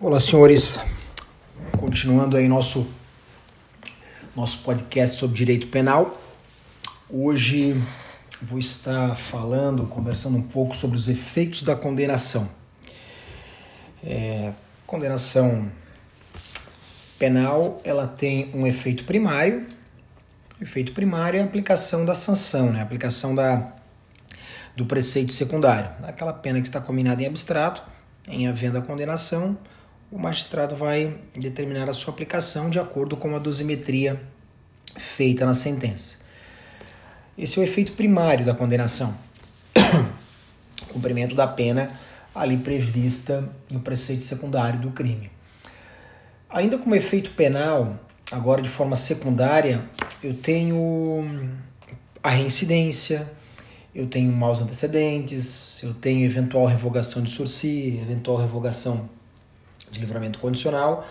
Olá, senhores. Continuando aí nosso nosso podcast sobre direito penal. Hoje vou estar falando, conversando um pouco sobre os efeitos da condenação. É, condenação penal, ela tem um efeito primário. Efeito primário é a aplicação da sanção, né? A aplicação da do preceito secundário, aquela pena que está combinada em abstrato, em havendo a condenação, o magistrado vai determinar a sua aplicação de acordo com a dosimetria feita na sentença. Esse é o efeito primário da condenação. cumprimento da pena ali prevista no preceito secundário do crime. Ainda como efeito penal, agora de forma secundária, eu tenho a reincidência, eu tenho maus antecedentes, eu tenho eventual revogação de sursi, eventual revogação de livramento condicional.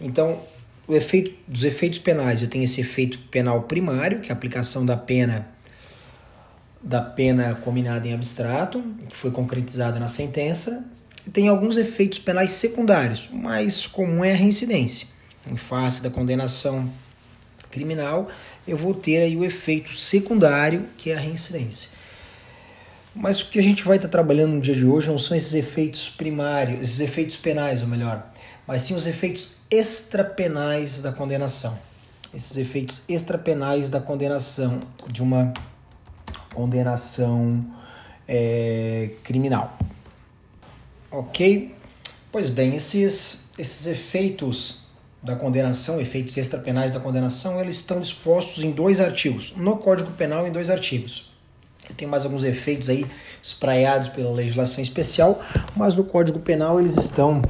Então, o efeito dos efeitos penais, eu tenho esse efeito penal primário, que é a aplicação da pena da pena combinada em abstrato, que foi concretizada na sentença, e tem alguns efeitos penais secundários. O mais comum é a reincidência. Em face da condenação criminal, eu vou ter aí o efeito secundário, que é a reincidência. Mas o que a gente vai estar trabalhando no dia de hoje não são esses efeitos primários, esses efeitos penais, ou melhor, mas sim os efeitos extrapenais da condenação. Esses efeitos extrapenais da condenação, de uma condenação é, criminal. Ok? Pois bem, esses, esses efeitos da condenação, efeitos extrapenais da condenação, eles estão dispostos em dois artigos, no Código Penal em dois artigos. Tem mais alguns efeitos aí espraiados pela legislação especial, mas no Código Penal eles estão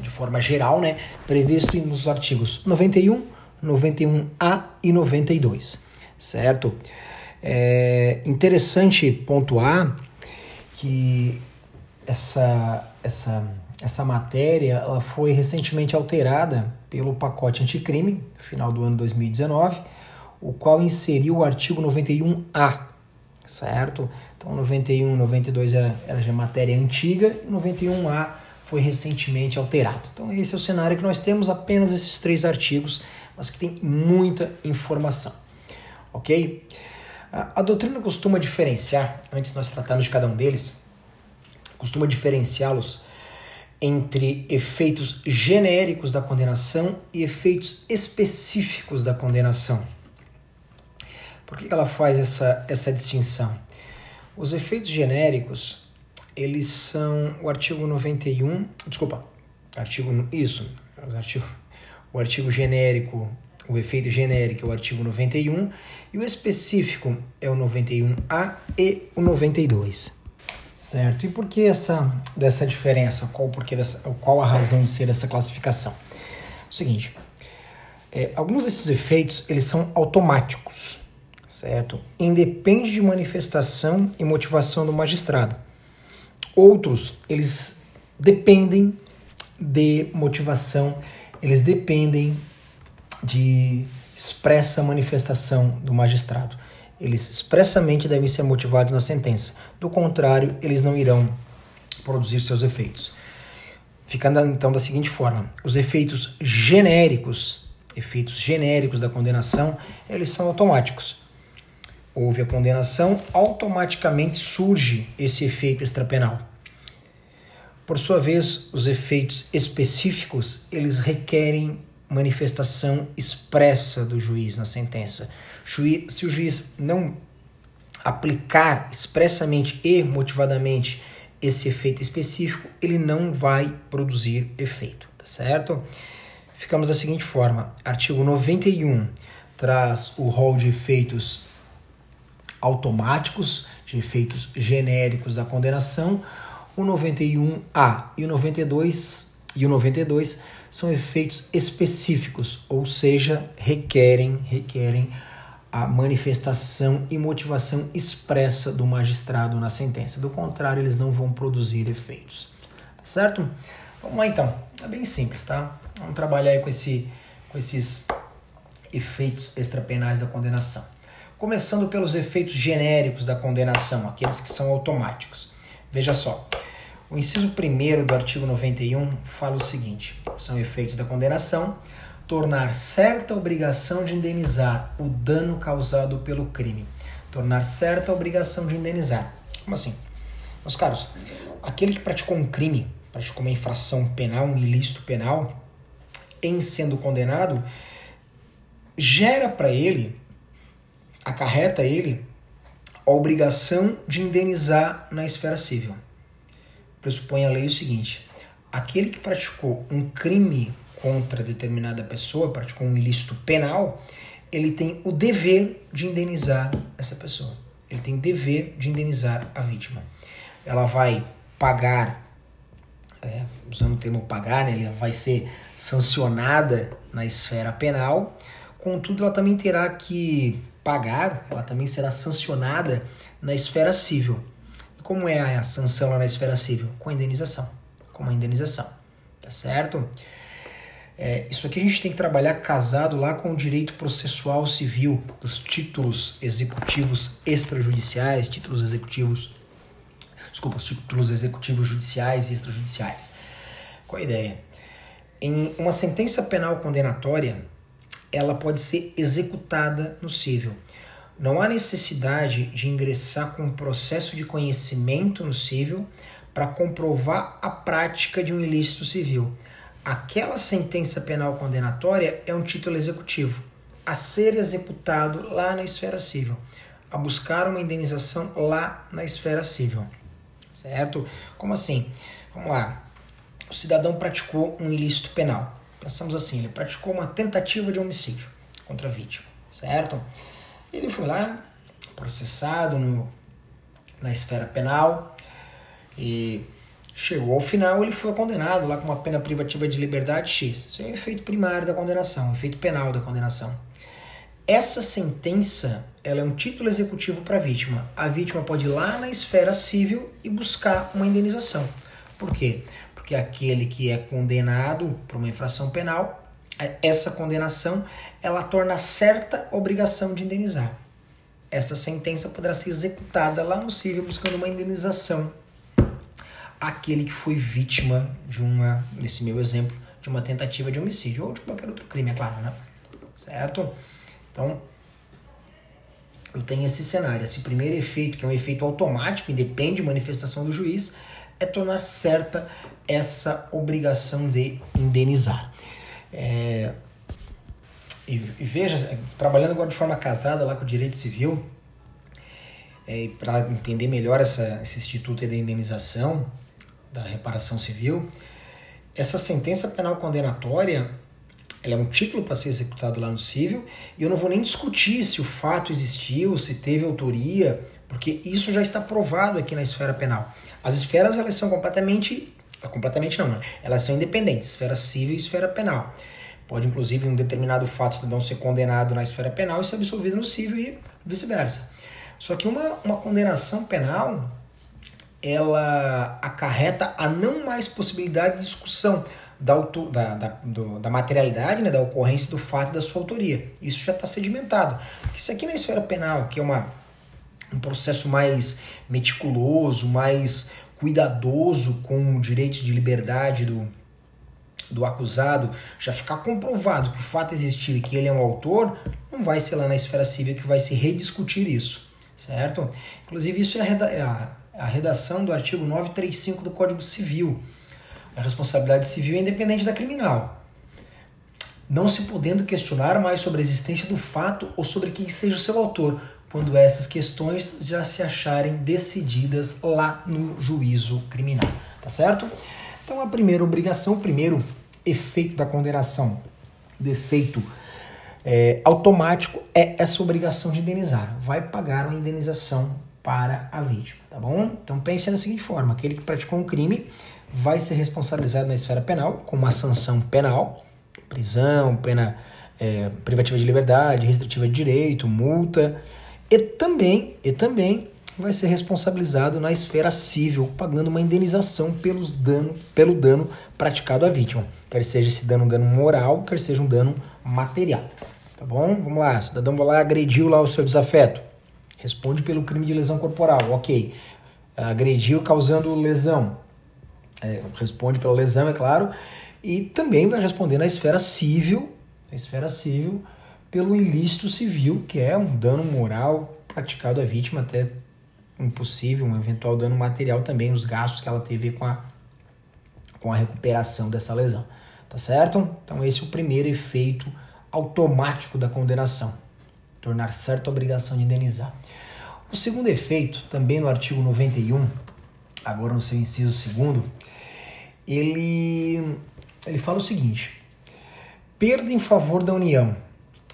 de forma geral, né, previsto nos artigos 91, 91A e 92, certo? É interessante pontuar que essa, essa, essa matéria ela foi recentemente alterada pelo pacote anticrime, final do ano 2019, o qual inseriu o artigo 91A certo? Então 91, 92 era, era já matéria antiga e 91A foi recentemente alterado. Então esse é o cenário que nós temos apenas esses três artigos, mas que tem muita informação, ok? A, a doutrina costuma diferenciar, antes nós tratarmos de cada um deles, costuma diferenciá-los entre efeitos genéricos da condenação e efeitos específicos da condenação. Por que ela faz essa, essa distinção? Os efeitos genéricos, eles são o artigo 91, desculpa, artigo, isso, o artigo, o artigo genérico, o efeito genérico é o artigo 91 e o específico é o 91A e o 92. Certo? E por que essa dessa diferença? Qual, porque dessa, qual a razão de ser essa classificação? O seguinte, é, alguns desses efeitos eles são automáticos certo? Independe de manifestação e motivação do magistrado. Outros, eles dependem de motivação, eles dependem de expressa manifestação do magistrado. Eles expressamente devem ser motivados na sentença. Do contrário, eles não irão produzir seus efeitos. Ficando então da seguinte forma: os efeitos genéricos, efeitos genéricos da condenação, eles são automáticos houve a condenação, automaticamente surge esse efeito extrapenal. Por sua vez, os efeitos específicos, eles requerem manifestação expressa do juiz na sentença. Se o juiz não aplicar expressamente e motivadamente esse efeito específico, ele não vai produzir efeito, tá certo? Ficamos da seguinte forma: artigo 91 traz o rol de efeitos automáticos de efeitos genéricos da condenação. O 91A e o 92 e o 92 são efeitos específicos, ou seja, requerem requerem a manifestação e motivação expressa do magistrado na sentença. Do contrário, eles não vão produzir efeitos. Tá certo? Vamos lá então. É bem simples, tá? Vamos trabalhar aí com, esse, com esses efeitos extrapenais da condenação começando pelos efeitos genéricos da condenação, aqueles que são automáticos. Veja só, O inciso 1 do artigo 91 fala o seguinte: são efeitos da condenação tornar certa obrigação de indenizar o dano causado pelo crime. Tornar certa obrigação de indenizar. Como assim? Meus caros, aquele que praticou um crime, praticou uma infração penal, um ilícito penal, em sendo condenado, gera para ele, acarreta ele, a obrigação de indenizar na esfera civil. Pressupõe a lei o seguinte: aquele que praticou um crime contra determinada pessoa, praticou um ilícito penal, ele tem o dever de indenizar essa pessoa. Ele tem o dever de indenizar a vítima. Ela vai pagar, é, usando o termo pagar, né, ela vai ser sancionada na esfera penal, contudo, ela também terá que pagar, ela também será sancionada na esfera civil. Como é a sanção lá na esfera civil? Com a indenização. Com a indenização. Tá certo? É, isso aqui a gente tem que trabalhar casado lá com o direito processual civil, dos títulos executivos extrajudiciais, títulos executivos. Desculpa, os títulos executivos judiciais e extrajudiciais. Qual a ideia? Em uma sentença penal condenatória, ela pode ser executada no cível. Não há necessidade de ingressar com um processo de conhecimento no cível para comprovar a prática de um ilícito civil. Aquela sentença penal condenatória é um título executivo a ser executado lá na esfera civil, a buscar uma indenização lá na esfera civil. Certo? Como assim? Vamos lá. O cidadão praticou um ilícito penal. Pensamos assim, ele praticou uma tentativa de homicídio contra a vítima, certo? Ele foi lá, processado no, na esfera penal e chegou ao final, ele foi condenado lá com uma pena privativa de liberdade X. Isso é o efeito primário da condenação, o efeito penal da condenação. Essa sentença ela é um título executivo para a vítima. A vítima pode ir lá na esfera civil e buscar uma indenização. Por quê? Porque aquele que é condenado por uma infração penal, é, essa condenação, ela torna certa obrigação de indenizar. Essa sentença poderá ser executada lá no civil buscando uma indenização aquele que foi vítima de uma, nesse meu exemplo, de uma tentativa de homicídio ou de qualquer outro crime, é claro, né? Certo? Então, eu tenho esse cenário. Esse primeiro efeito, que é um efeito automático, independe de manifestação do juiz, é tornar certa essa obrigação de indenizar. É, e, e, veja, trabalhando agora de forma casada lá com o direito civil, é, para entender melhor essa, esse instituto de indenização da reparação civil, essa sentença penal condenatória ela é um título para ser executado lá no civil e eu não vou nem discutir se o fato existiu, se teve autoria, porque isso já está provado aqui na esfera penal. As esferas elas são completamente, completamente não, né? elas são independentes, esfera civil e esfera penal. Pode inclusive um determinado fato cidadão ser condenado na esfera penal e ser absolvido no civil e vice-versa. Só que uma, uma condenação penal ela acarreta a não mais possibilidade de discussão da, da, da, do, da materialidade, né, da ocorrência do fato da sua autoria. Isso já está sedimentado. Isso aqui na esfera penal, que é uma, um processo mais meticuloso, mais cuidadoso com o direito de liberdade do, do acusado, já ficar comprovado que o fato existiu e que ele é um autor, não vai ser lá na esfera civil que vai se rediscutir isso, certo? Inclusive, isso é a, é redação do artigo 935 do Código Civil. A responsabilidade civil é independente da criminal, não se podendo questionar mais sobre a existência do fato ou sobre quem seja o seu autor, quando essas questões já se acharem decididas lá no juízo criminal. Tá certo? Então, a primeira obrigação, o primeiro efeito da condenação, defeito é, automático, é essa obrigação de indenizar. Vai pagar uma indenização para a vítima, tá bom? Então pense da seguinte forma: aquele que praticou um crime vai ser responsabilizado na esfera penal com uma sanção penal, prisão, pena é, privativa de liberdade, restritiva de direito, multa, e também, e também vai ser responsabilizado na esfera civil, pagando uma indenização pelos dano, pelo dano praticado à vítima, quer seja esse dano um dano moral, quer seja um dano material. Tá bom? Vamos lá, o cidadão vai lá agrediu lá o seu desafeto. Responde pelo crime de lesão corporal, ok. Agrediu causando lesão é, responde pela lesão, é claro, e também vai responder na esfera civil, na esfera civil, pelo ilícito civil, que é um dano moral praticado à vítima, até impossível, um eventual dano material também, os gastos que ela teve com a, com a recuperação dessa lesão. Tá certo? Então esse é o primeiro efeito automático da condenação, tornar certa a obrigação de indenizar. O segundo efeito, também no artigo 91, agora no seu inciso segundo, ele, ele fala o seguinte: perda em favor da União,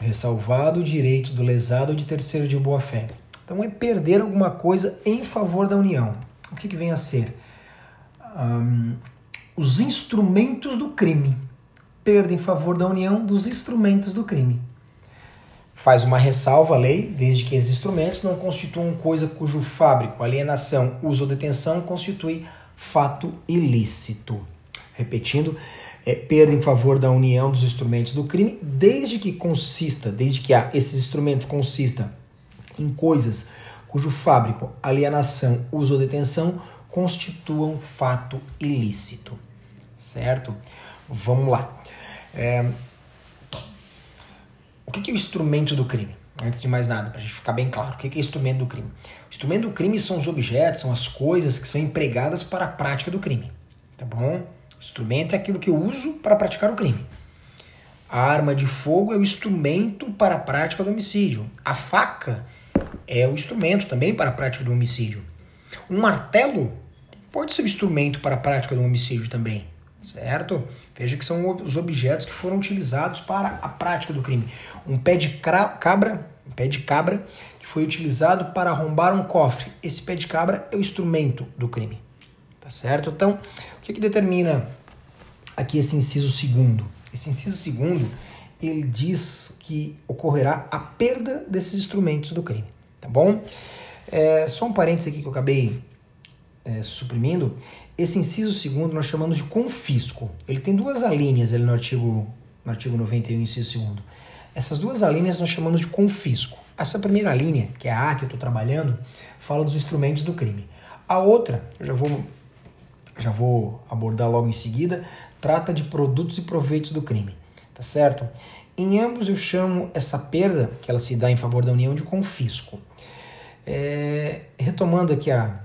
ressalvado o direito do lesado de terceiro de boa-fé. Então é perder alguma coisa em favor da União. O que, que vem a ser? Um, os instrumentos do crime. Perda em favor da União dos instrumentos do crime. Faz uma ressalva à lei, desde que esses instrumentos não constituam coisa cujo fábrico, alienação, uso ou detenção constitui fato ilícito. Repetindo, é, perda em favor da união dos instrumentos do crime, desde que consista, desde que há esse instrumento consista em coisas cujo fábrico, alienação, uso ou detenção constituam fato ilícito. Certo? Vamos lá. É... O que é o instrumento do crime? Antes de mais nada, para a gente ficar bem claro, o que é instrumento do crime? O instrumento do crime são os objetos, são as coisas que são empregadas para a prática do crime. Tá bom? O instrumento é aquilo que eu uso para praticar o crime. A arma de fogo é o instrumento para a prática do homicídio. A faca é o instrumento também para a prática do homicídio. Um martelo pode ser um instrumento para a prática do homicídio também, certo? Veja que são os objetos que foram utilizados para a prática do crime. Um pé de cabra, um pé de cabra que foi utilizado para arrombar um cofre. Esse pé de cabra é o instrumento do crime, tá certo? Então, o que, que determina aqui esse inciso segundo? Esse inciso segundo ele diz que ocorrerá a perda desses instrumentos do crime tá bom? É, só um parênteses aqui que eu acabei é, suprimindo. Esse inciso segundo nós chamamos de confisco. Ele tem duas alíneas ali no artigo, no artigo 91, inciso segundo. Essas duas alíneas nós chamamos de confisco. Essa primeira linha, que é a A que eu estou trabalhando, fala dos instrumentos do crime. A outra, eu já vou, já vou abordar logo em seguida, trata de produtos e proveitos do crime. Tá certo? Em ambos eu chamo essa perda, que ela se dá em favor da União, de confisco. É, retomando aqui a,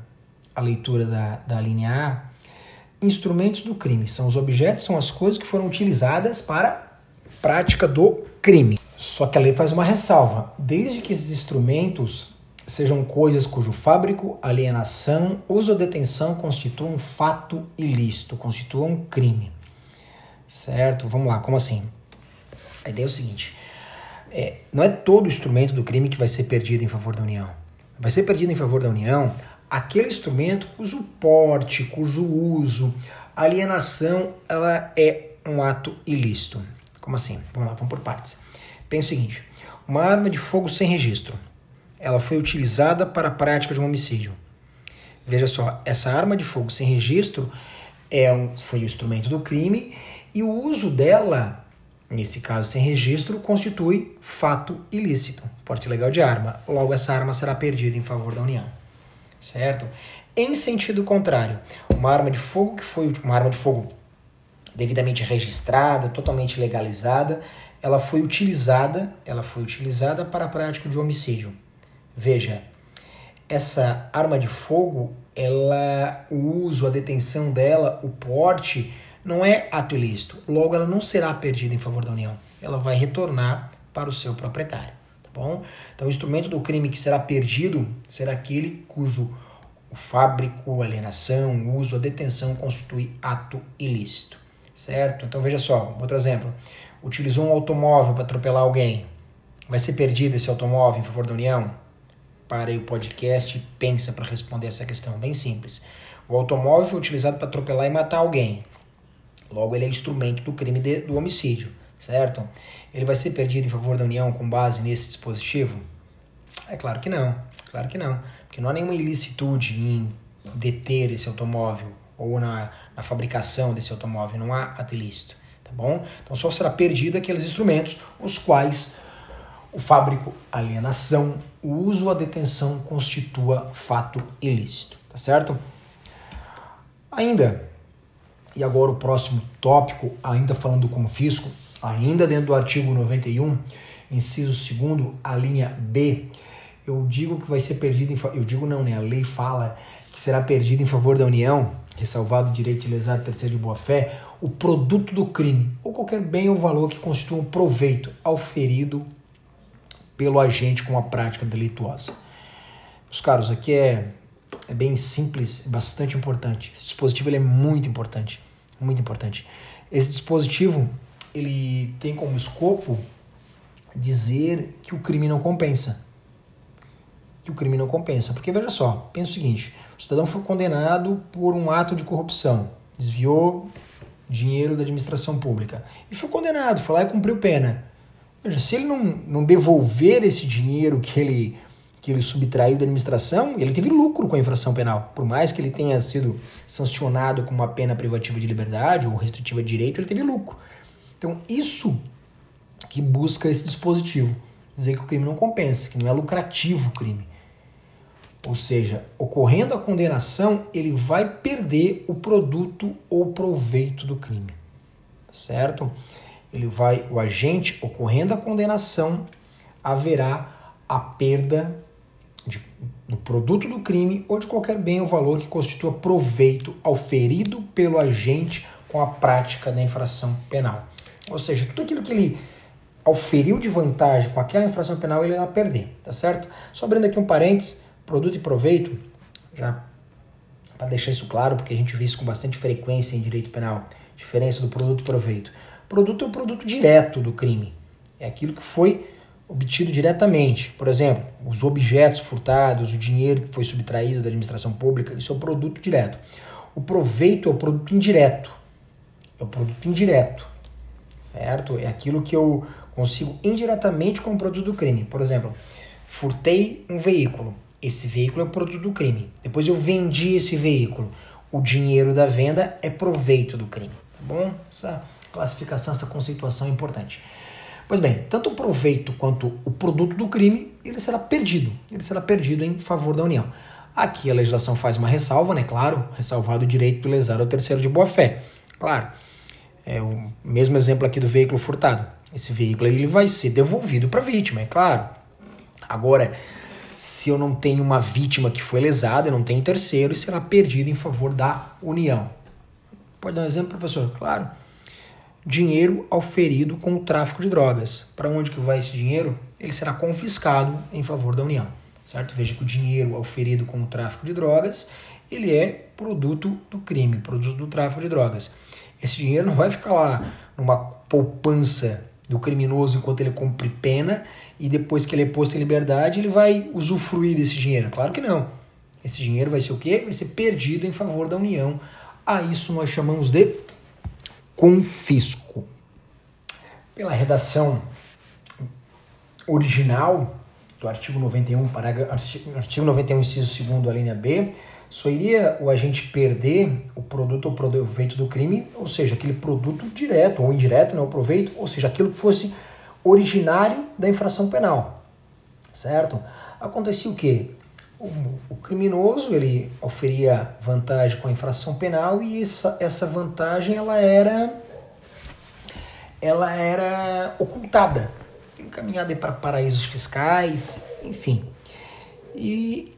a leitura da, da linha A, instrumentos do crime são os objetos, são as coisas que foram utilizadas para prática do crime. Só que a lei faz uma ressalva: desde que esses instrumentos sejam coisas cujo fábrico, alienação, uso ou detenção constituam um fato ilícito, constituam um crime. Certo? Vamos lá, como assim? A ideia é o seguinte: é, não é todo instrumento do crime que vai ser perdido em favor da União. Vai ser perdido em favor da União aquele instrumento cujo porte, cujo uso, alienação, ela é um ato ilícito. Como assim? Vamos lá, vamos por partes. Pensa o seguinte: uma arma de fogo sem registro. Ela foi utilizada para a prática de um homicídio. Veja só, essa arma de fogo sem registro é um, foi o instrumento do crime e o uso dela nesse caso sem registro, constitui fato ilícito, porte legal de arma. Logo, essa arma será perdida em favor da União. Certo? Em sentido contrário, uma arma de fogo que foi uma arma de fogo devidamente registrada, totalmente legalizada, ela foi utilizada, ela foi utilizada para a prática de homicídio. Veja, essa arma de fogo, ela, o uso, a detenção dela, o porte não é ato ilícito. Logo, ela não será perdida em favor da União. Ela vai retornar para o seu proprietário. Tá bom? Então, o instrumento do crime que será perdido será aquele cujo o fábrico, alienação, o uso, a detenção constitui ato ilícito. Certo? Então, veja só, outro exemplo. Utilizou um automóvel para atropelar alguém. Vai ser perdido esse automóvel em favor da União? Para o podcast, pensa para responder essa questão. Bem simples. O automóvel foi utilizado para atropelar e matar alguém. Logo, ele é instrumento do crime de, do homicídio, certo? Ele vai ser perdido em favor da União com base nesse dispositivo? É claro que não, claro que não. Porque não há nenhuma ilicitude em deter esse automóvel ou na, na fabricação desse automóvel, não há ato ilícito, tá bom? Então só será perdido aqueles instrumentos os quais o fábrico, alienação, o uso ou a detenção constitua fato ilícito, tá certo? Ainda, E agora o próximo tópico, ainda falando do confisco, ainda dentro do artigo 91, inciso 2 a linha B, eu digo que vai ser perdido, em, eu digo não, né? A lei fala que será perdido em favor da União, ressalvado o direito de lesar terceiro de boa-fé, o produto do crime, ou qualquer bem ou valor que constitua um proveito auferido pelo agente com a prática delituosa. Meus caros, aqui é, é bem simples, bastante importante. Esse dispositivo ele é muito importante, muito importante. Esse dispositivo ele tem como escopo dizer que o crime não compensa. Que o crime não compensa. Porque veja só, pensa o seguinte: o cidadão foi condenado por um ato de corrupção, desviou dinheiro da administração pública e foi condenado, foi lá e cumpriu pena. Se ele não, não devolver esse dinheiro que ele, que ele subtraiu da administração, ele teve lucro com a infração penal. Por mais que ele tenha sido sancionado com uma pena privativa de liberdade ou restritiva de direito, ele teve lucro. Então, isso que busca esse dispositivo. Dizer que o crime não compensa, que não é lucrativo o crime. Ou seja, ocorrendo a condenação, ele vai perder o produto ou proveito do crime. Certo? Ele vai, o agente, ocorrendo a condenação, haverá a perda de, do produto do crime ou de qualquer bem ou valor que constitua proveito ao ferido pelo agente com a prática da infração penal. Ou seja, tudo aquilo que ele auferiu de vantagem com aquela infração penal, ele vai perder, tá certo? Só abrindo aqui um parênteses, produto e proveito, já para deixar isso claro, porque a gente vê isso com bastante frequência em direito penal, diferença do produto e proveito. Produto é o produto direto do crime, é aquilo que foi obtido diretamente. Por exemplo, os objetos furtados, o dinheiro que foi subtraído da administração pública, isso é o produto direto. O proveito é o produto indireto, é o produto indireto, certo? É aquilo que eu consigo indiretamente com o produto do crime. Por exemplo, furtei um veículo. Esse veículo é o produto do crime. Depois eu vendi esse veículo. O dinheiro da venda é proveito do crime. Tá bom? Essa classificação, essa conceituação é importante. Pois bem, tanto o proveito quanto o produto do crime, ele será perdido. Ele será perdido em favor da União. Aqui a legislação faz uma ressalva, né? Claro, ressalvado o direito de lesar ao terceiro de boa fé. Claro. É o mesmo exemplo aqui do veículo furtado. Esse veículo ele vai ser devolvido para a vítima, é claro. Agora, se eu não tenho uma vítima que foi lesada, eu não tenho terceiro, será perdido em favor da União. Pode dar um exemplo, professor? Claro. Dinheiro auferido com o tráfico de drogas. Para onde que vai esse dinheiro? Ele será confiscado em favor da União. Certo? Veja que o dinheiro auferido com o tráfico de drogas, ele é produto do crime, produto do tráfico de drogas. Esse dinheiro não vai ficar lá numa poupança do criminoso enquanto ele cumpre pena e depois que ele é posto em liberdade ele vai usufruir desse dinheiro. Claro que não. Esse dinheiro vai ser o quê? Vai ser perdido em favor da União. A isso nós chamamos de confisco. Pela redação original do artigo 91, parágrafo, artigo 91, inciso 2 a linha B, só iria o agente perder o produto ou proveito do crime, ou seja, aquele produto direto ou indireto, né, o proveito, ou seja, aquilo que fosse originário da infração penal, certo? Acontecia o quê? O, criminoso ele oferia vantagem com a infração penal e essa, essa vantagem ela era ela era ocultada, encaminhada para paraísos fiscais, enfim. E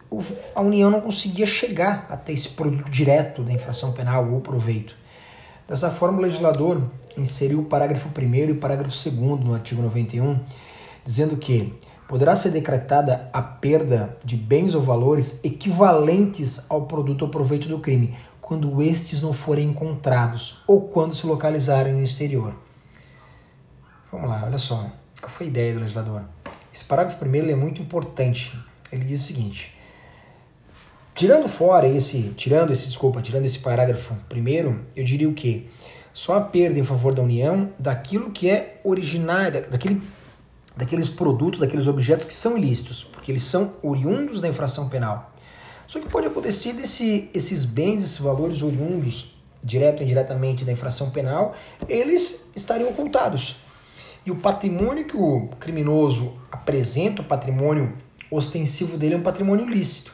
a União não conseguia chegar até esse produto direto da infração penal ou proveito. Dessa forma, o legislador inseriu o parágrafo 1 e o parágrafo 2 no artigo 91, dizendo que poderá ser decretada a perda de bens ou valores equivalentes ao produto ou proveito do crime, quando estes não forem encontrados ou quando se localizarem no exterior. Vamos lá, olha só. Qual foi a ideia do legislador? Esse parágrafo primeiro é muito importante. Ele diz o seguinte: Tirando fora esse, tirando esse, desculpa, tirando esse parágrafo primeiro, eu diria o quê? Só a perda em favor da União daquilo que é originário, daquele, daqueles produtos, daqueles objetos que são ilícitos, porque eles são oriundos da infração penal. Só que pode acontecer desse, esses bens, esses valores oriundos, direto ou indiretamente da infração penal, eles estariam ocultados. E o patrimônio que o criminoso apresenta, o patrimônio ostensivo dele é um patrimônio lícito.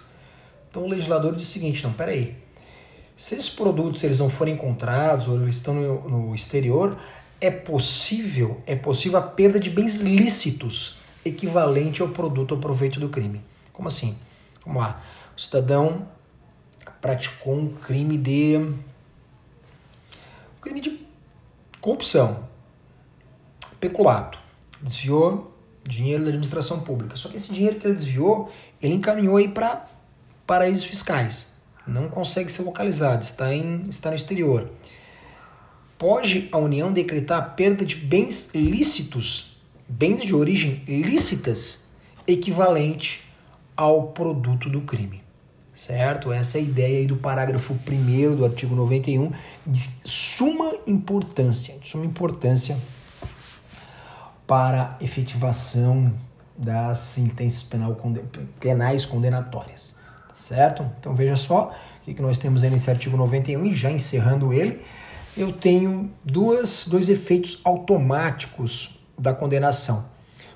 Então o legislador diz o seguinte: não, peraí. Se esses produtos eles não forem encontrados ou eles estão no, no exterior, é possível, é possível a perda de bens lícitos equivalente ao produto ou proveito do crime. Como assim? Vamos lá. O cidadão praticou um crime de um crime de corrupção, peculato, desviou dinheiro da administração pública. Só que esse dinheiro que ele desviou, ele encaminhou aí para paraísos fiscais. Não consegue ser localizado, está, em, está no exterior. Pode a União decretar a perda de bens lícitos, bens de origem lícitas, equivalente ao produto do crime. Certo? Essa é a ideia aí do parágrafo 1 do artigo 91, de suma importância, de suma importância para efetivação das sentenças penal, penais condenatórias. Tá certo? Então veja só o que nós temos aí nesse artigo 91 e já encerrando ele, eu tenho duas, dois efeitos automáticos da condenação.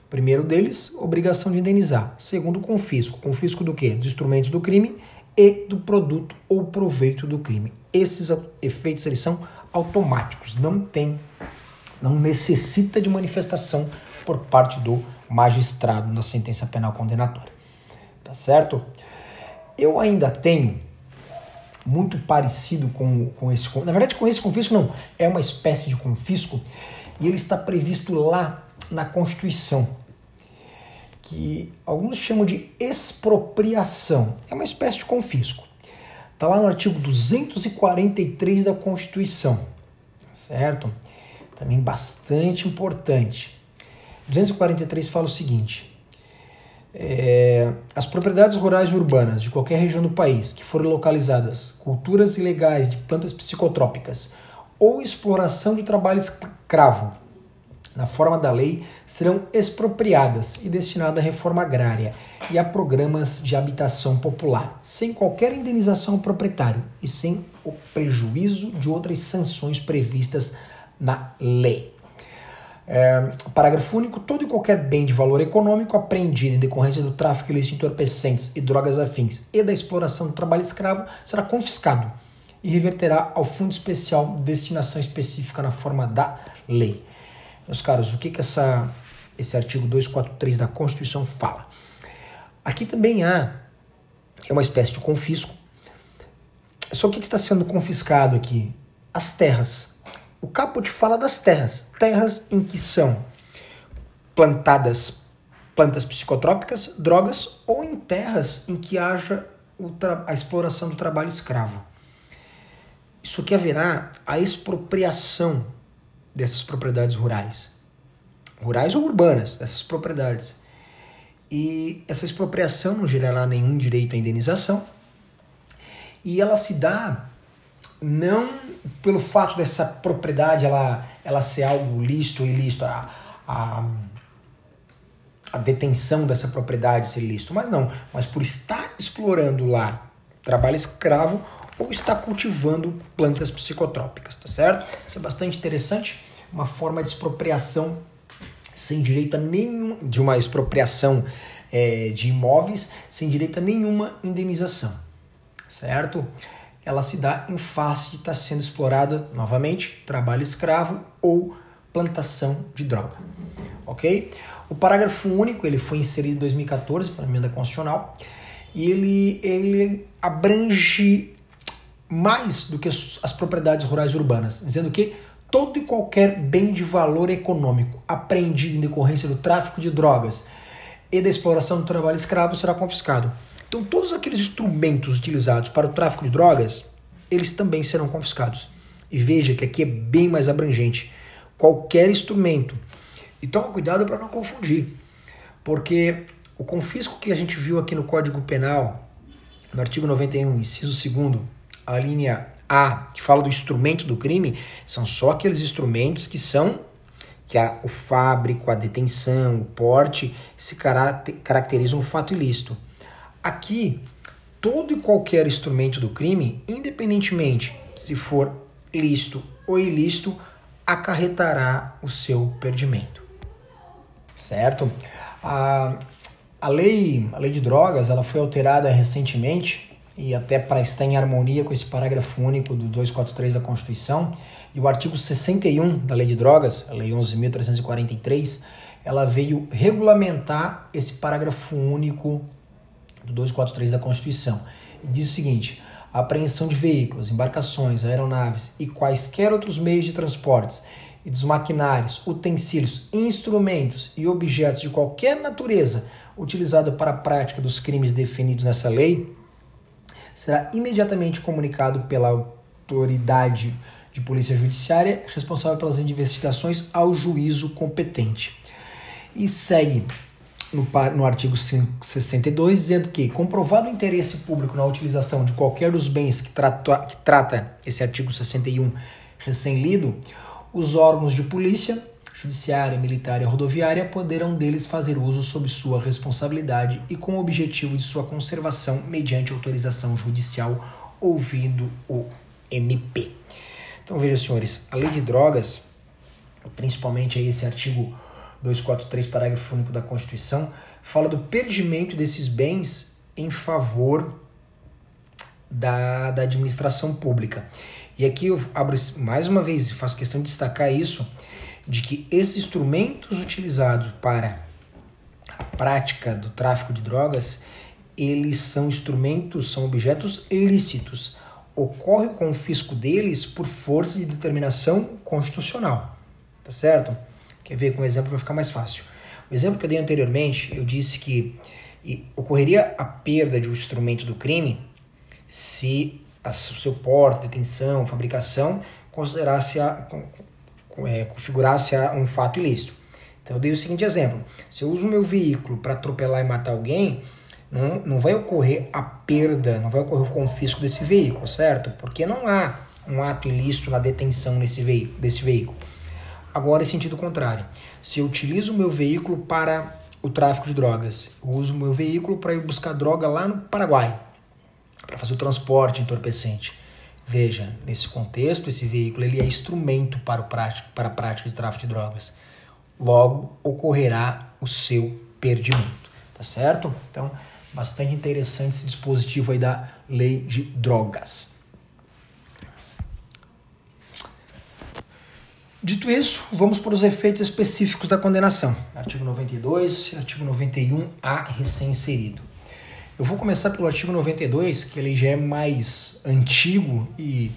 Primeiro deles, obrigação de indenizar. Segundo, confisco. Confisco do quê? Dos instrumentos do crime e do produto ou proveito do crime. Esses efeitos eles são automáticos, não tem não necessita de manifestação por parte do magistrado na sentença penal condenatória. Tá certo? Eu ainda tenho muito parecido com, com esse. Na verdade, com esse confisco, não. É uma espécie de confisco e ele está previsto lá na Constituição, que alguns chamam de expropriação. É uma espécie de confisco. Está lá no artigo 243 da Constituição, certo? também bastante importante. 243 fala o seguinte: é, as propriedades rurais e urbanas de qualquer região do país que forem localizadas culturas ilegais de plantas psicotrópicas ou exploração de trabalho escravo na forma da lei serão expropriadas e destinadas à reforma agrária e a programas de habitação popular, sem qualquer indenização ao proprietário e sem o prejuízo de outras sanções previstas na lei. É, parágrafo único: todo e qualquer bem de valor econômico apreendido em decorrência do tráfico ilícito de entorpecentes e drogas afins e da exploração do trabalho escravo será confiscado e reverterá ao fundo especial de destinação específica na forma da lei. Meus caros, o que, que essa, esse artigo 243 da Constituição fala? Aqui também há é uma espécie de confisco. Só o que, que está sendo confiscado aqui? As terras o caput fala das terras, terras em que são plantadas plantas psicotrópicas, drogas ou em terras em que haja a exploração do trabalho escravo. Isso que haverá a expropriação dessas propriedades rurais, rurais ou urbanas, dessas propriedades. E essa expropriação não gerará nenhum direito à indenização e ela se dá não pelo fato dessa propriedade ela, ela ser algo lícito ou ilícito, a, a, a detenção dessa propriedade ser lícito, mas não, mas por estar explorando lá trabalho escravo ou estar cultivando plantas psicotrópicas, tá certo? Isso é bastante interessante, uma forma de expropriação sem direito a nenhum, de uma expropriação é, de imóveis sem direito a nenhuma indenização, certo? Ela se dá em face de estar sendo explorada novamente trabalho escravo ou plantação de droga. Ok? O parágrafo único ele foi inserido em 2014 para a emenda constitucional e ele, ele abrange mais do que as propriedades rurais urbanas, dizendo que todo e qualquer bem de valor econômico apreendido em decorrência do tráfico de drogas e da exploração do trabalho escravo será confiscado. Então, todos aqueles instrumentos utilizados para o tráfico de drogas, eles também serão confiscados. E veja que aqui é bem mais abrangente. Qualquer instrumento. E toma cuidado para não confundir. Porque o confisco que a gente viu aqui no Código Penal, no artigo 91, inciso 2, a linha A, que fala do instrumento do crime, são só aqueles instrumentos que são que a, o fábrico, a detenção, o porte se caracterizam um fato ilícito. Aqui, todo e qualquer instrumento do crime, independentemente se for lícito ou ilícito, acarretará o seu perdimento. Certo? A, a, lei, a lei de drogas ela foi alterada recentemente, e até para estar em harmonia com esse parágrafo único do 243 da Constituição, e o artigo 61 da Lei de Drogas, a Lei 11.343, ela veio regulamentar esse parágrafo único do 243 da Constituição. E diz o seguinte: a apreensão de veículos, embarcações, aeronaves e quaisquer outros meios de transportes e dos maquinários, utensílios, instrumentos e objetos de qualquer natureza utilizado para a prática dos crimes definidos nessa lei será imediatamente comunicado pela autoridade de polícia judiciária responsável pelas investigações ao juízo competente. E segue no, no artigo 62 dizendo que, comprovado o interesse público na utilização de qualquer dos bens que trata, que trata esse artigo 61 recém-lido, os órgãos de polícia judiciária, militar e rodoviária poderão deles fazer uso sob sua responsabilidade e com o objetivo de sua conservação mediante autorização judicial, ouvindo o MP. Então veja, senhores, a lei de drogas, principalmente aí esse artigo 243, parágrafo único da Constituição, fala do perdimento desses bens em favor da, da administração pública. E aqui eu abro mais uma vez, faço questão de destacar isso, de que esses instrumentos utilizados para a prática do tráfico de drogas, eles são instrumentos, são objetos ilícitos. Ocorre o confisco deles por força de determinação constitucional. Tá certo? Quer ver com um exemplo vai ficar mais fácil. O exemplo que eu dei anteriormente, eu disse que ocorreria a perda de um instrumento do crime se o seu porte, detenção, fabricação considerasse a, é, configurasse um fato ilícito. Então eu dei o seguinte exemplo: se eu uso o meu veículo para atropelar e matar alguém, não, não vai ocorrer a perda, não vai ocorrer o confisco desse veículo, certo? Porque não há um ato ilícito na detenção nesse veículo, desse veículo. Agora, em sentido contrário, se eu utilizo o meu veículo para o tráfico de drogas, eu uso o meu veículo para ir buscar droga lá no Paraguai, para fazer o transporte entorpecente Veja, nesse contexto, esse veículo ele é instrumento para, o prático, para a prática de tráfico de drogas. Logo, ocorrerá o seu perdimento, tá certo? Então, bastante interessante esse dispositivo aí da lei de drogas. Dito isso, vamos para os efeitos específicos da condenação. Artigo 92, artigo 91A recém-inserido. Eu vou começar pelo artigo 92, que ele já é mais antigo e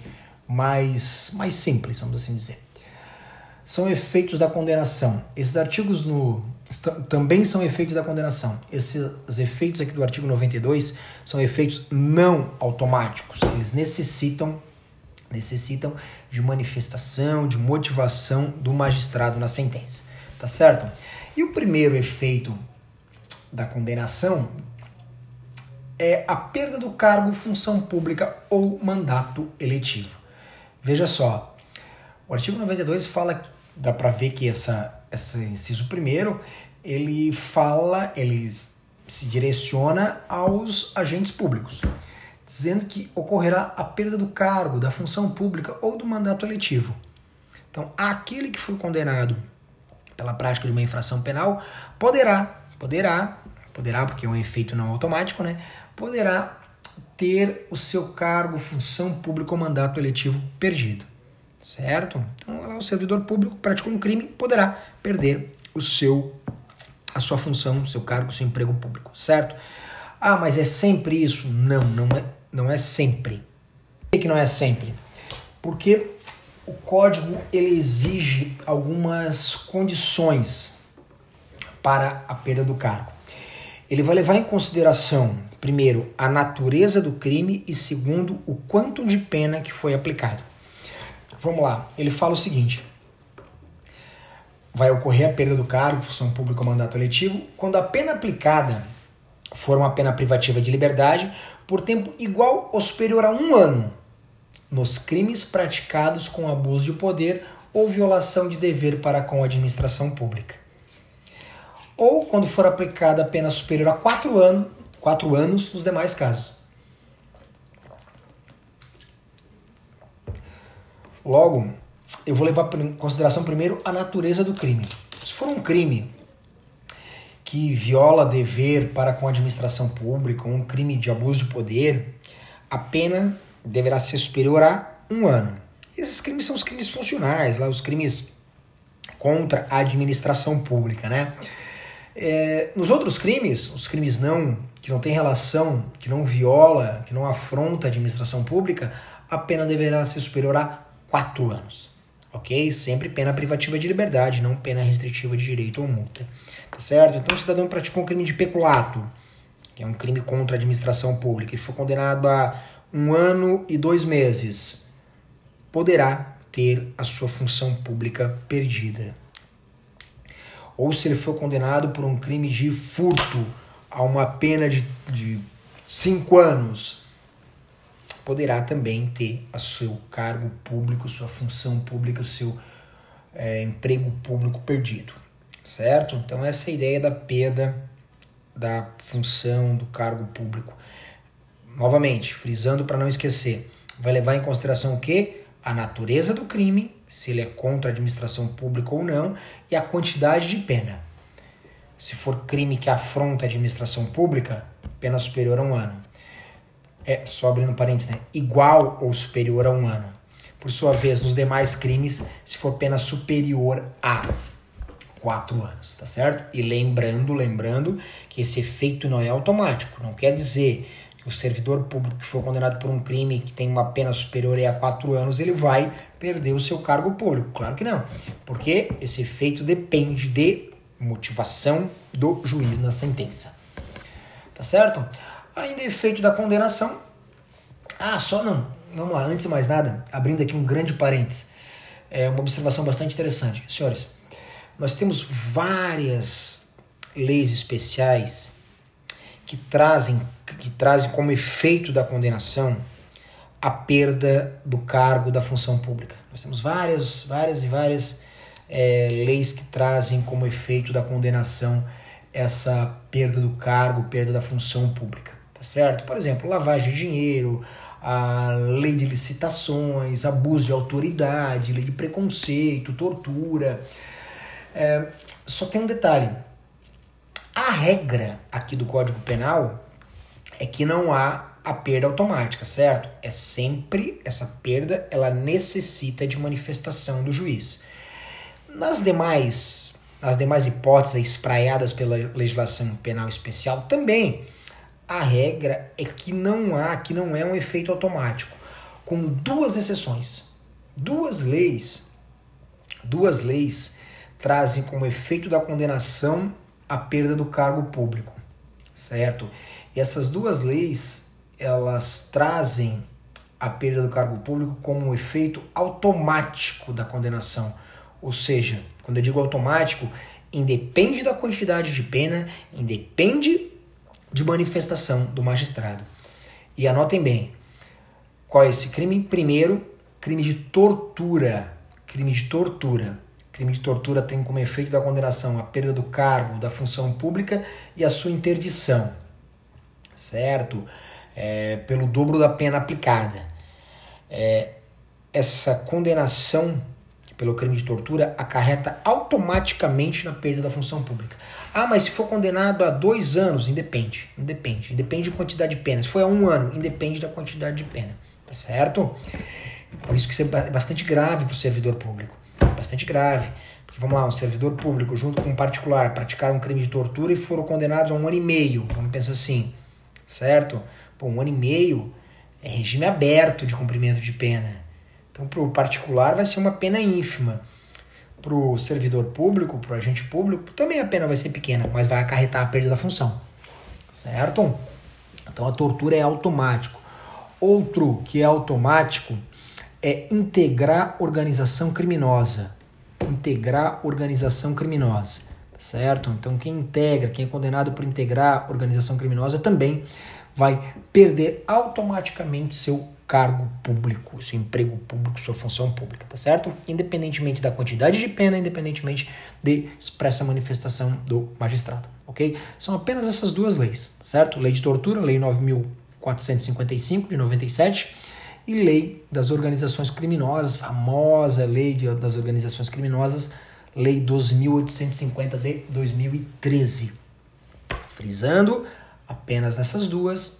mais, mais simples, vamos assim dizer. São efeitos da condenação. Esses artigos no, também são efeitos da condenação. Esses efeitos aqui do artigo 92 são efeitos não automáticos. Eles necessitam necessitam de manifestação, de motivação do magistrado na sentença. Tá certo? E o primeiro efeito da condenação é a perda do cargo, função pública ou mandato eletivo. Veja só, o artigo 92 fala, dá para ver que essa, esse inciso primeiro, ele fala, ele se direciona aos agentes públicos, dizendo que ocorrerá a perda do cargo, da função pública ou do mandato eletivo. Então, aquele que foi condenado pela prática de uma infração penal poderá, poderá, poderá porque é um efeito não automático, né? poderá ter o seu cargo, função pública ou mandato eletivo perdido. Certo? Então, o servidor público praticou um crime, poderá perder o seu a sua função, o seu cargo, o seu emprego público, certo? Ah, mas é sempre isso? Não, não é, não é sempre. Por que não é sempre? Porque o código ele exige algumas condições para a perda do cargo. Ele vai levar em consideração primeiro, a natureza do crime e segundo, o quanto de pena que foi aplicado. Vamos lá, ele fala o seguinte: vai ocorrer a perda do cargo, função pública ou mandato eletivo, quando a pena aplicada for uma pena privativa de liberdade por tempo igual ou superior a um ano nos crimes praticados com abuso de poder ou violação de dever para com a administração pública. Ou quando for aplicada a pena superior a quatro anos quatro anos nos demais casos. Logo, eu vou levar em consideração primeiro a natureza do crime. Se for um crime que viola dever para com a administração pública, um crime de abuso de poder, a pena deverá ser superior a um ano. Esses crimes são os crimes funcionais, lá os crimes contra a administração pública, né? É, nos outros crimes, os crimes não que não tem relação, que não viola, que não afronta a administração pública, a pena deverá ser superior a quatro anos, ok? Sempre pena privativa de liberdade, não pena restritiva de direito ou multa, tá certo? Então, o cidadão praticou um crime de peculato, que é um crime contra a administração pública, e foi condenado a um ano e dois meses, poderá ter a sua função pública perdida. Ou se ele for condenado por um crime de furto a uma pena de, de cinco anos, poderá também ter o seu cargo público, sua função pública, o seu é, emprego público perdido, certo? Então essa é a ideia da perda da função do cargo público. Novamente, frisando para não esquecer, vai levar em consideração o que? A natureza do crime, se ele é contra a administração pública ou não, e a quantidade de pena. Se for crime que afronta a administração pública, pena superior a um ano. É, só abrindo parênteses, né? Igual ou superior a um ano. Por sua vez, nos demais crimes, se for pena superior a quatro anos, tá certo? E lembrando, lembrando que esse efeito não é automático. Não quer dizer que o servidor público que for condenado por um crime que tem uma pena superior a quatro anos, ele vai perder o seu cargo público. Claro que não. Porque esse efeito depende de motivação do juiz na sentença. Tá certo? Ainda efeito da condenação. Ah, só não. Vamos lá, antes de mais nada, abrindo aqui um grande parênteses. É uma observação bastante interessante. Senhores, nós temos várias leis especiais que trazem, que trazem como efeito da condenação a perda do cargo da função pública. Nós temos várias, várias e várias é, leis que trazem como efeito da condenação essa perda do cargo, perda da função pública, tá certo? Por exemplo, lavagem de dinheiro, a lei de licitações, abuso de autoridade, lei de preconceito, tortura, é, só tem um detalhe. A regra aqui do Código Penal é que não há a perda automática, certo? É sempre essa perda, ela necessita de manifestação do juiz. Nas demais, nas demais hipóteses espraiadas pela legislação penal especial, também a regra é que não há, que não é um efeito automático, com duas exceções. Duas leis, duas leis trazem como efeito da condenação a perda do cargo público, certo? E essas duas leis, elas trazem a perda do cargo público como um efeito automático da condenação. Ou seja, quando eu digo automático, independe da quantidade de pena, independe de manifestação do magistrado. E anotem bem, qual é esse crime? Primeiro, crime de tortura. Crime de tortura. Crime de tortura tem como efeito da condenação a perda do cargo, da função pública e a sua interdição, certo? É, pelo dobro da pena aplicada. É, essa condenação pelo crime de tortura acarreta automaticamente na perda da função pública. Ah, mas se for condenado a dois anos, independe, independe, independe de quantidade de pena. Se for a um ano, independe da quantidade de pena, tá certo? Por isso que isso é bastante grave para o servidor público bastante grave. Porque vamos lá, um servidor público junto com um particular praticaram um crime de tortura e foram condenados a um ano e meio. Vamos pensar assim, certo? Pô, um ano e meio é regime aberto de cumprimento de pena. Então, para o particular vai ser uma pena ínfima. Para o servidor público, para o agente público, também a pena vai ser pequena, mas vai acarretar a perda da função. Certo? Então a tortura é automático. Outro que é automático é integrar organização criminosa. Integrar organização criminosa, certo? Então quem integra, quem é condenado por integrar organização criminosa também vai perder automaticamente seu cargo público, seu emprego público, sua função pública, tá certo? Independentemente da quantidade de pena, independentemente de expressa manifestação do magistrado, ok? São apenas essas duas leis, certo? Lei de tortura, Lei 9.455 de 97 e lei das organizações criminosas, famosa lei das organizações criminosas, lei 2850 de 2013. Frisando, apenas nessas duas,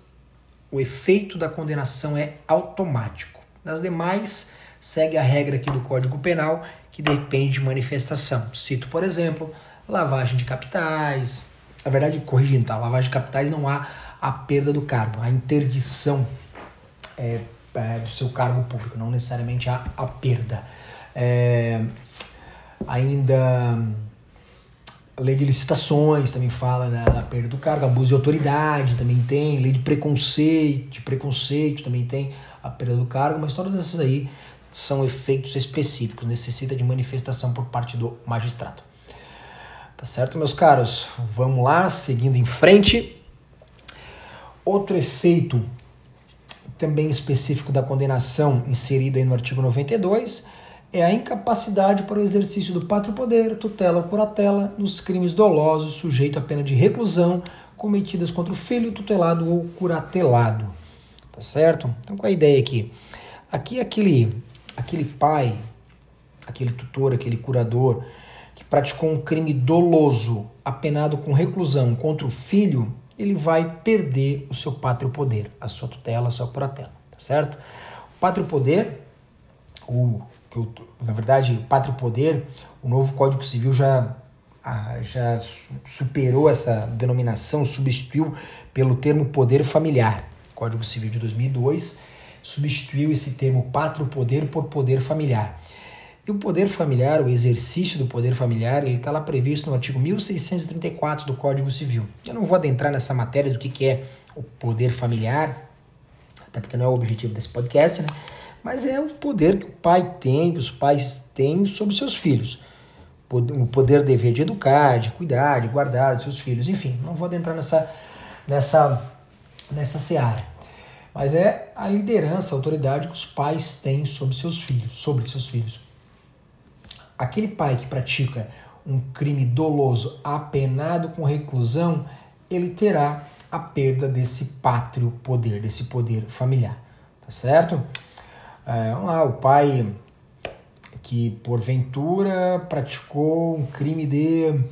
o efeito da condenação é automático. Nas demais, segue a regra aqui do Código Penal, que depende de manifestação. Cito, por exemplo, lavagem de capitais. Na verdade, corrigindo, tá? Lavagem de capitais não há a perda do cargo, a interdição é, é, do seu cargo público, não necessariamente há a perda. É, ainda lei de licitações também fala da, da, perda do cargo, abuso de autoridade também tem, lei de preconceito, de preconceito também tem a perda do cargo, mas todas essas aí são efeitos específicos, necessita de manifestação por parte do magistrado. Tá certo, meus caros? Vamos lá, seguindo em frente. Outro efeito também específico da condenação inserida no artigo 92 é a incapacidade para o exercício do pátrio poder, tutela ou curatela nos crimes dolosos sujeito à pena de reclusão cometidas contra o filho tutelado ou curatelado. Tá certo? Então qual é a ideia aqui? Aqui aquele aquele pai, aquele tutor, aquele curador que praticou um crime doloso, apenado com reclusão contra o filho, ele vai perder o seu pátrio poder, a sua tutela, a sua curatela, tá certo? O pátrio poder, o que eu, na verdade, pátrio poder, o novo Código Civil já já superou essa denominação, substituiu pelo termo poder familiar. Código Civil de 2002 substituiu esse termo pátrio poder por poder familiar. E o poder familiar, o exercício do poder familiar, ele está lá previsto no artigo 1634 do Código Civil. Eu não vou adentrar nessa matéria do que, que é o poder familiar, até porque não é o objetivo desse podcast, né? Mas é o poder que o pai tem, que os pais têm sobre seus filhos. O poder dever de educar, de cuidar, de guardar dos seus filhos, enfim, não vou adentrar nessa, nessa, nessa seara mas é a liderança, a autoridade que os pais têm sobre seus filhos, sobre seus filhos. Aquele pai que pratica um crime doloso apenado com reclusão, ele terá a perda desse pátrio poder, desse poder familiar, tá certo? É, vamos lá, o pai que porventura praticou um crime de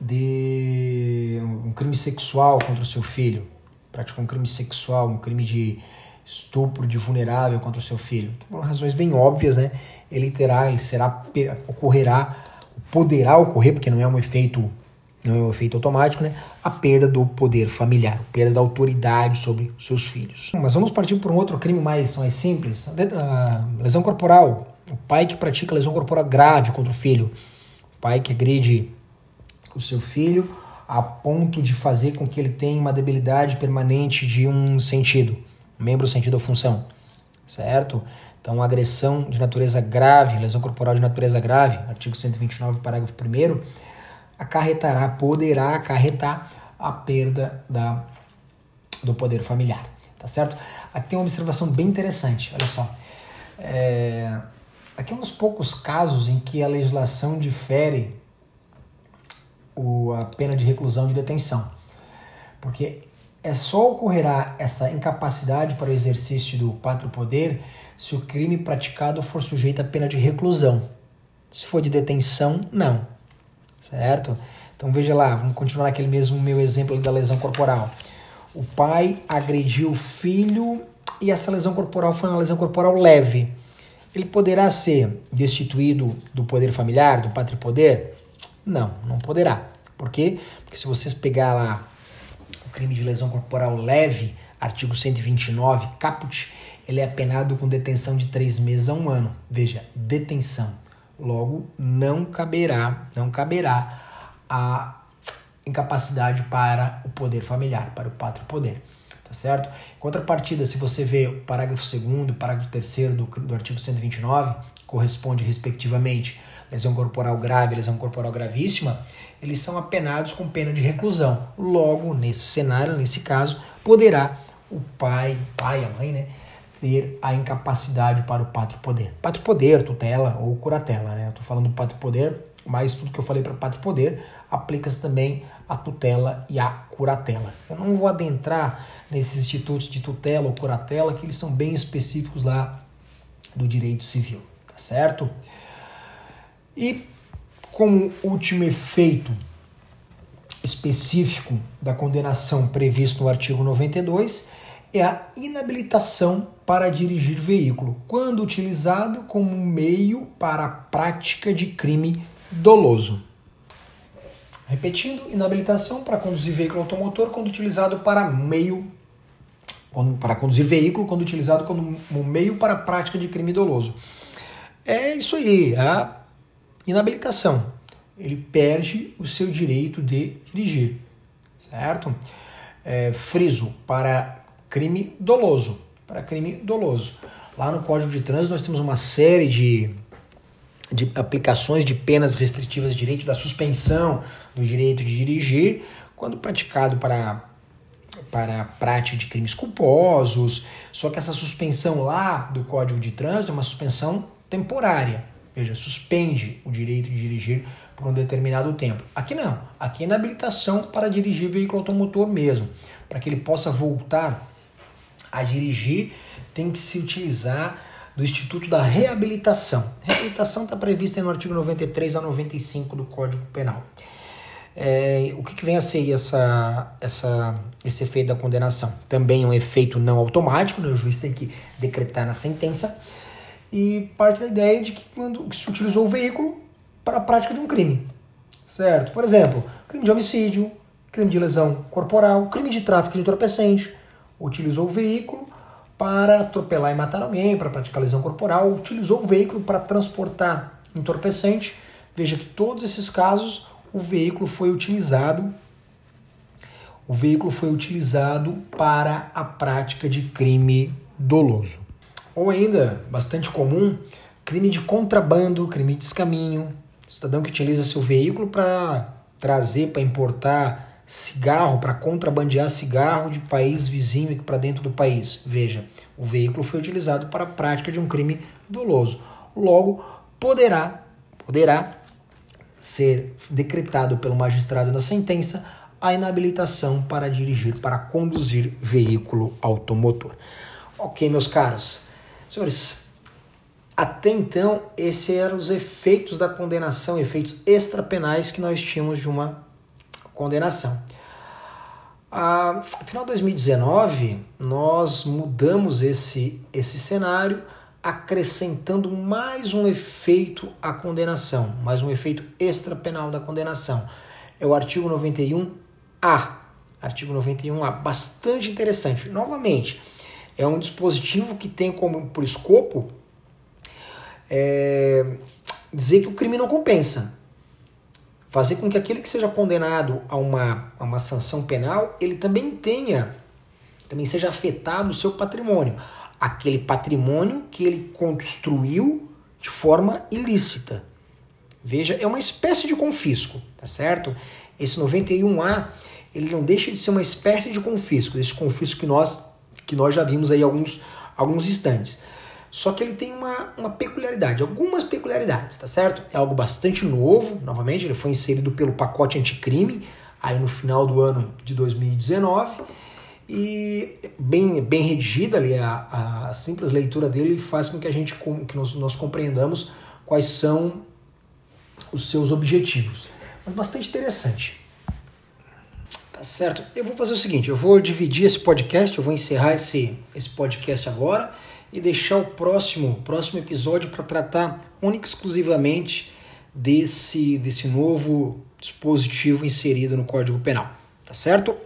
de um crime sexual contra o seu filho, praticou um crime sexual, um crime de estupro de vulnerável contra o seu filho. Então, por razões bem óbvias, né? Ele terá, ele será, ocorrerá, poderá ocorrer, porque não é um efeito, não é efeito automático, né? A perda do poder familiar, perda da autoridade sobre seus filhos. Mas vamos partir por um outro crime mais, mais simples, a lesão corporal. O pai que pratica lesão corporal grave contra o filho, o pai que agride o seu filho a ponto de fazer com que ele tenha uma debilidade permanente de um sentido, membro, sentido ou função, certo? Então, agressão de natureza grave, lesão corporal de natureza grave, artigo 129, parágrafo 1 acarretará, poderá acarretar a perda da, do poder familiar, tá certo? Aqui tem uma observação bem interessante, olha só. É, aqui é um dos poucos casos em que a legislação difere o, a pena de reclusão de detenção. Porque é só ocorrerá essa incapacidade para o exercício do pátrio poder se o crime praticado for sujeito à pena de reclusão. Se for de detenção, não. Certo? Então veja lá, vamos continuar aquele mesmo meu exemplo da lesão corporal. O pai agrediu o filho e essa lesão corporal foi uma lesão corporal leve. Ele poderá ser destituído do poder familiar, do pátrio poder? Não, não poderá. Por quê? Porque se vocês pegar lá o crime de lesão corporal leve, artigo 129, caput, ele é apenado com detenção de três meses a um ano. Veja, detenção. Logo, não caberá, não caberá a incapacidade para o poder familiar, para o pátrio poder. Tá certo? Em contrapartida, se você vê o parágrafo 2 o parágrafo 3 do, do artigo 129, corresponde respectivamente lesão corporal grave, lesão corporal gravíssima, eles são apenados com pena de reclusão. Logo, nesse cenário, nesse caso, poderá o pai, pai, a mãe, né, ter a incapacidade para o pátrio poder. Pátrio poder, tutela ou curatela, né? Eu tô falando do pátrio poder, mas tudo que eu falei para pátrio poder aplica-se também a tutela e a curatela. Eu não vou adentrar nesses institutos de tutela ou curatela, que eles são bem específicos lá do direito civil, tá certo? E como último efeito específico da condenação previsto no artigo 92 é a inabilitação para dirigir veículo, quando utilizado como meio para a prática de crime doloso. Repetindo, inabilitação para conduzir veículo automotor quando utilizado para meio para conduzir veículo quando utilizado como meio para a prática de crime doloso. É isso aí, a inabilitação. Ele perde o seu direito de dirigir, certo? É, friso para crime doloso, para crime doloso. Lá no Código de Trânsito nós temos uma série de, de aplicações de penas restritivas de direito da suspensão do direito de dirigir quando praticado para para a prática de crimes culposos. Só que essa suspensão lá do Código de Trânsito é uma suspensão temporária. Veja, suspende o direito de dirigir por um determinado tempo. Aqui não. Aqui é inabilitação para dirigir veículo automotor mesmo. Para que ele possa voltar a dirigir, tem que se utilizar do Instituto da Reabilitação. reabilitação está prevista no artigo 93 a 95 do Código Penal. É, o que, que, vem a ser essa, essa, esse efeito da condenação? Também um efeito não automático, né? o juiz tem que decretar na sentença, e parte da ideia de que quando que se utilizou o veículo para a prática de um crime. Certo? Por exemplo, crime de homicídio, crime de lesão corporal, crime de tráfico de entorpecente. Utilizou o veículo para atropelar e matar alguém, para praticar lesão corporal, utilizou o veículo para transportar entorpecente. Veja que todos esses casos o veículo foi utilizado o veículo foi utilizado para a prática de crime doloso. Ou ainda, bastante comum, crime de contrabando, crime de escaminho. Cidadão que utiliza seu veículo para trazer, para importar cigarro, para contrabandear cigarro de país vizinho para dentro do país. Veja, o veículo foi utilizado para a prática de um crime doloso. Logo, poderá, poderá ser decretado pelo magistrado na sentença a inabilitação para dirigir, para conduzir veículo automotor. Ok, meus caros. Senhores, até então, esses eram os efeitos da condenação, efeitos extrapenais que nós tínhamos de uma condenação. Ah, final de 2019, nós mudamos esse, esse cenário acrescentando mais um efeito à condenação, mais um efeito extrapenal da condenação. É o artigo 91A. Artigo 91A, bastante interessante. Novamente, é um dispositivo que tem como por escopo é, dizer que o crime não compensa. Fazer com que aquele que seja condenado a uma, a uma sanção penal, ele também tenha, também seja afetado o seu patrimônio aquele patrimônio que ele construiu de forma ilícita. Veja, é uma espécie de confisco, tá certo? Esse 91A, ele não deixa de ser uma espécie de confisco, esse confisco que nós que nós já vimos aí alguns alguns instantes. Só que ele tem uma, uma peculiaridade, algumas peculiaridades, tá certo? É algo bastante novo, novamente, ele foi inserido pelo pacote anticrime, aí no final do ano de 2019 e bem, bem redigida ali, a, a simples leitura dele faz com que a gente que nós, nós compreendamos quais são os seus objetivos. Mas bastante interessante. Tá certo? Eu vou fazer o seguinte, eu vou dividir esse podcast, eu vou encerrar esse, esse podcast agora e deixar o próximo, próximo episódio para tratar única e exclusivamente desse, desse novo dispositivo inserido no Código Penal. Tá certo?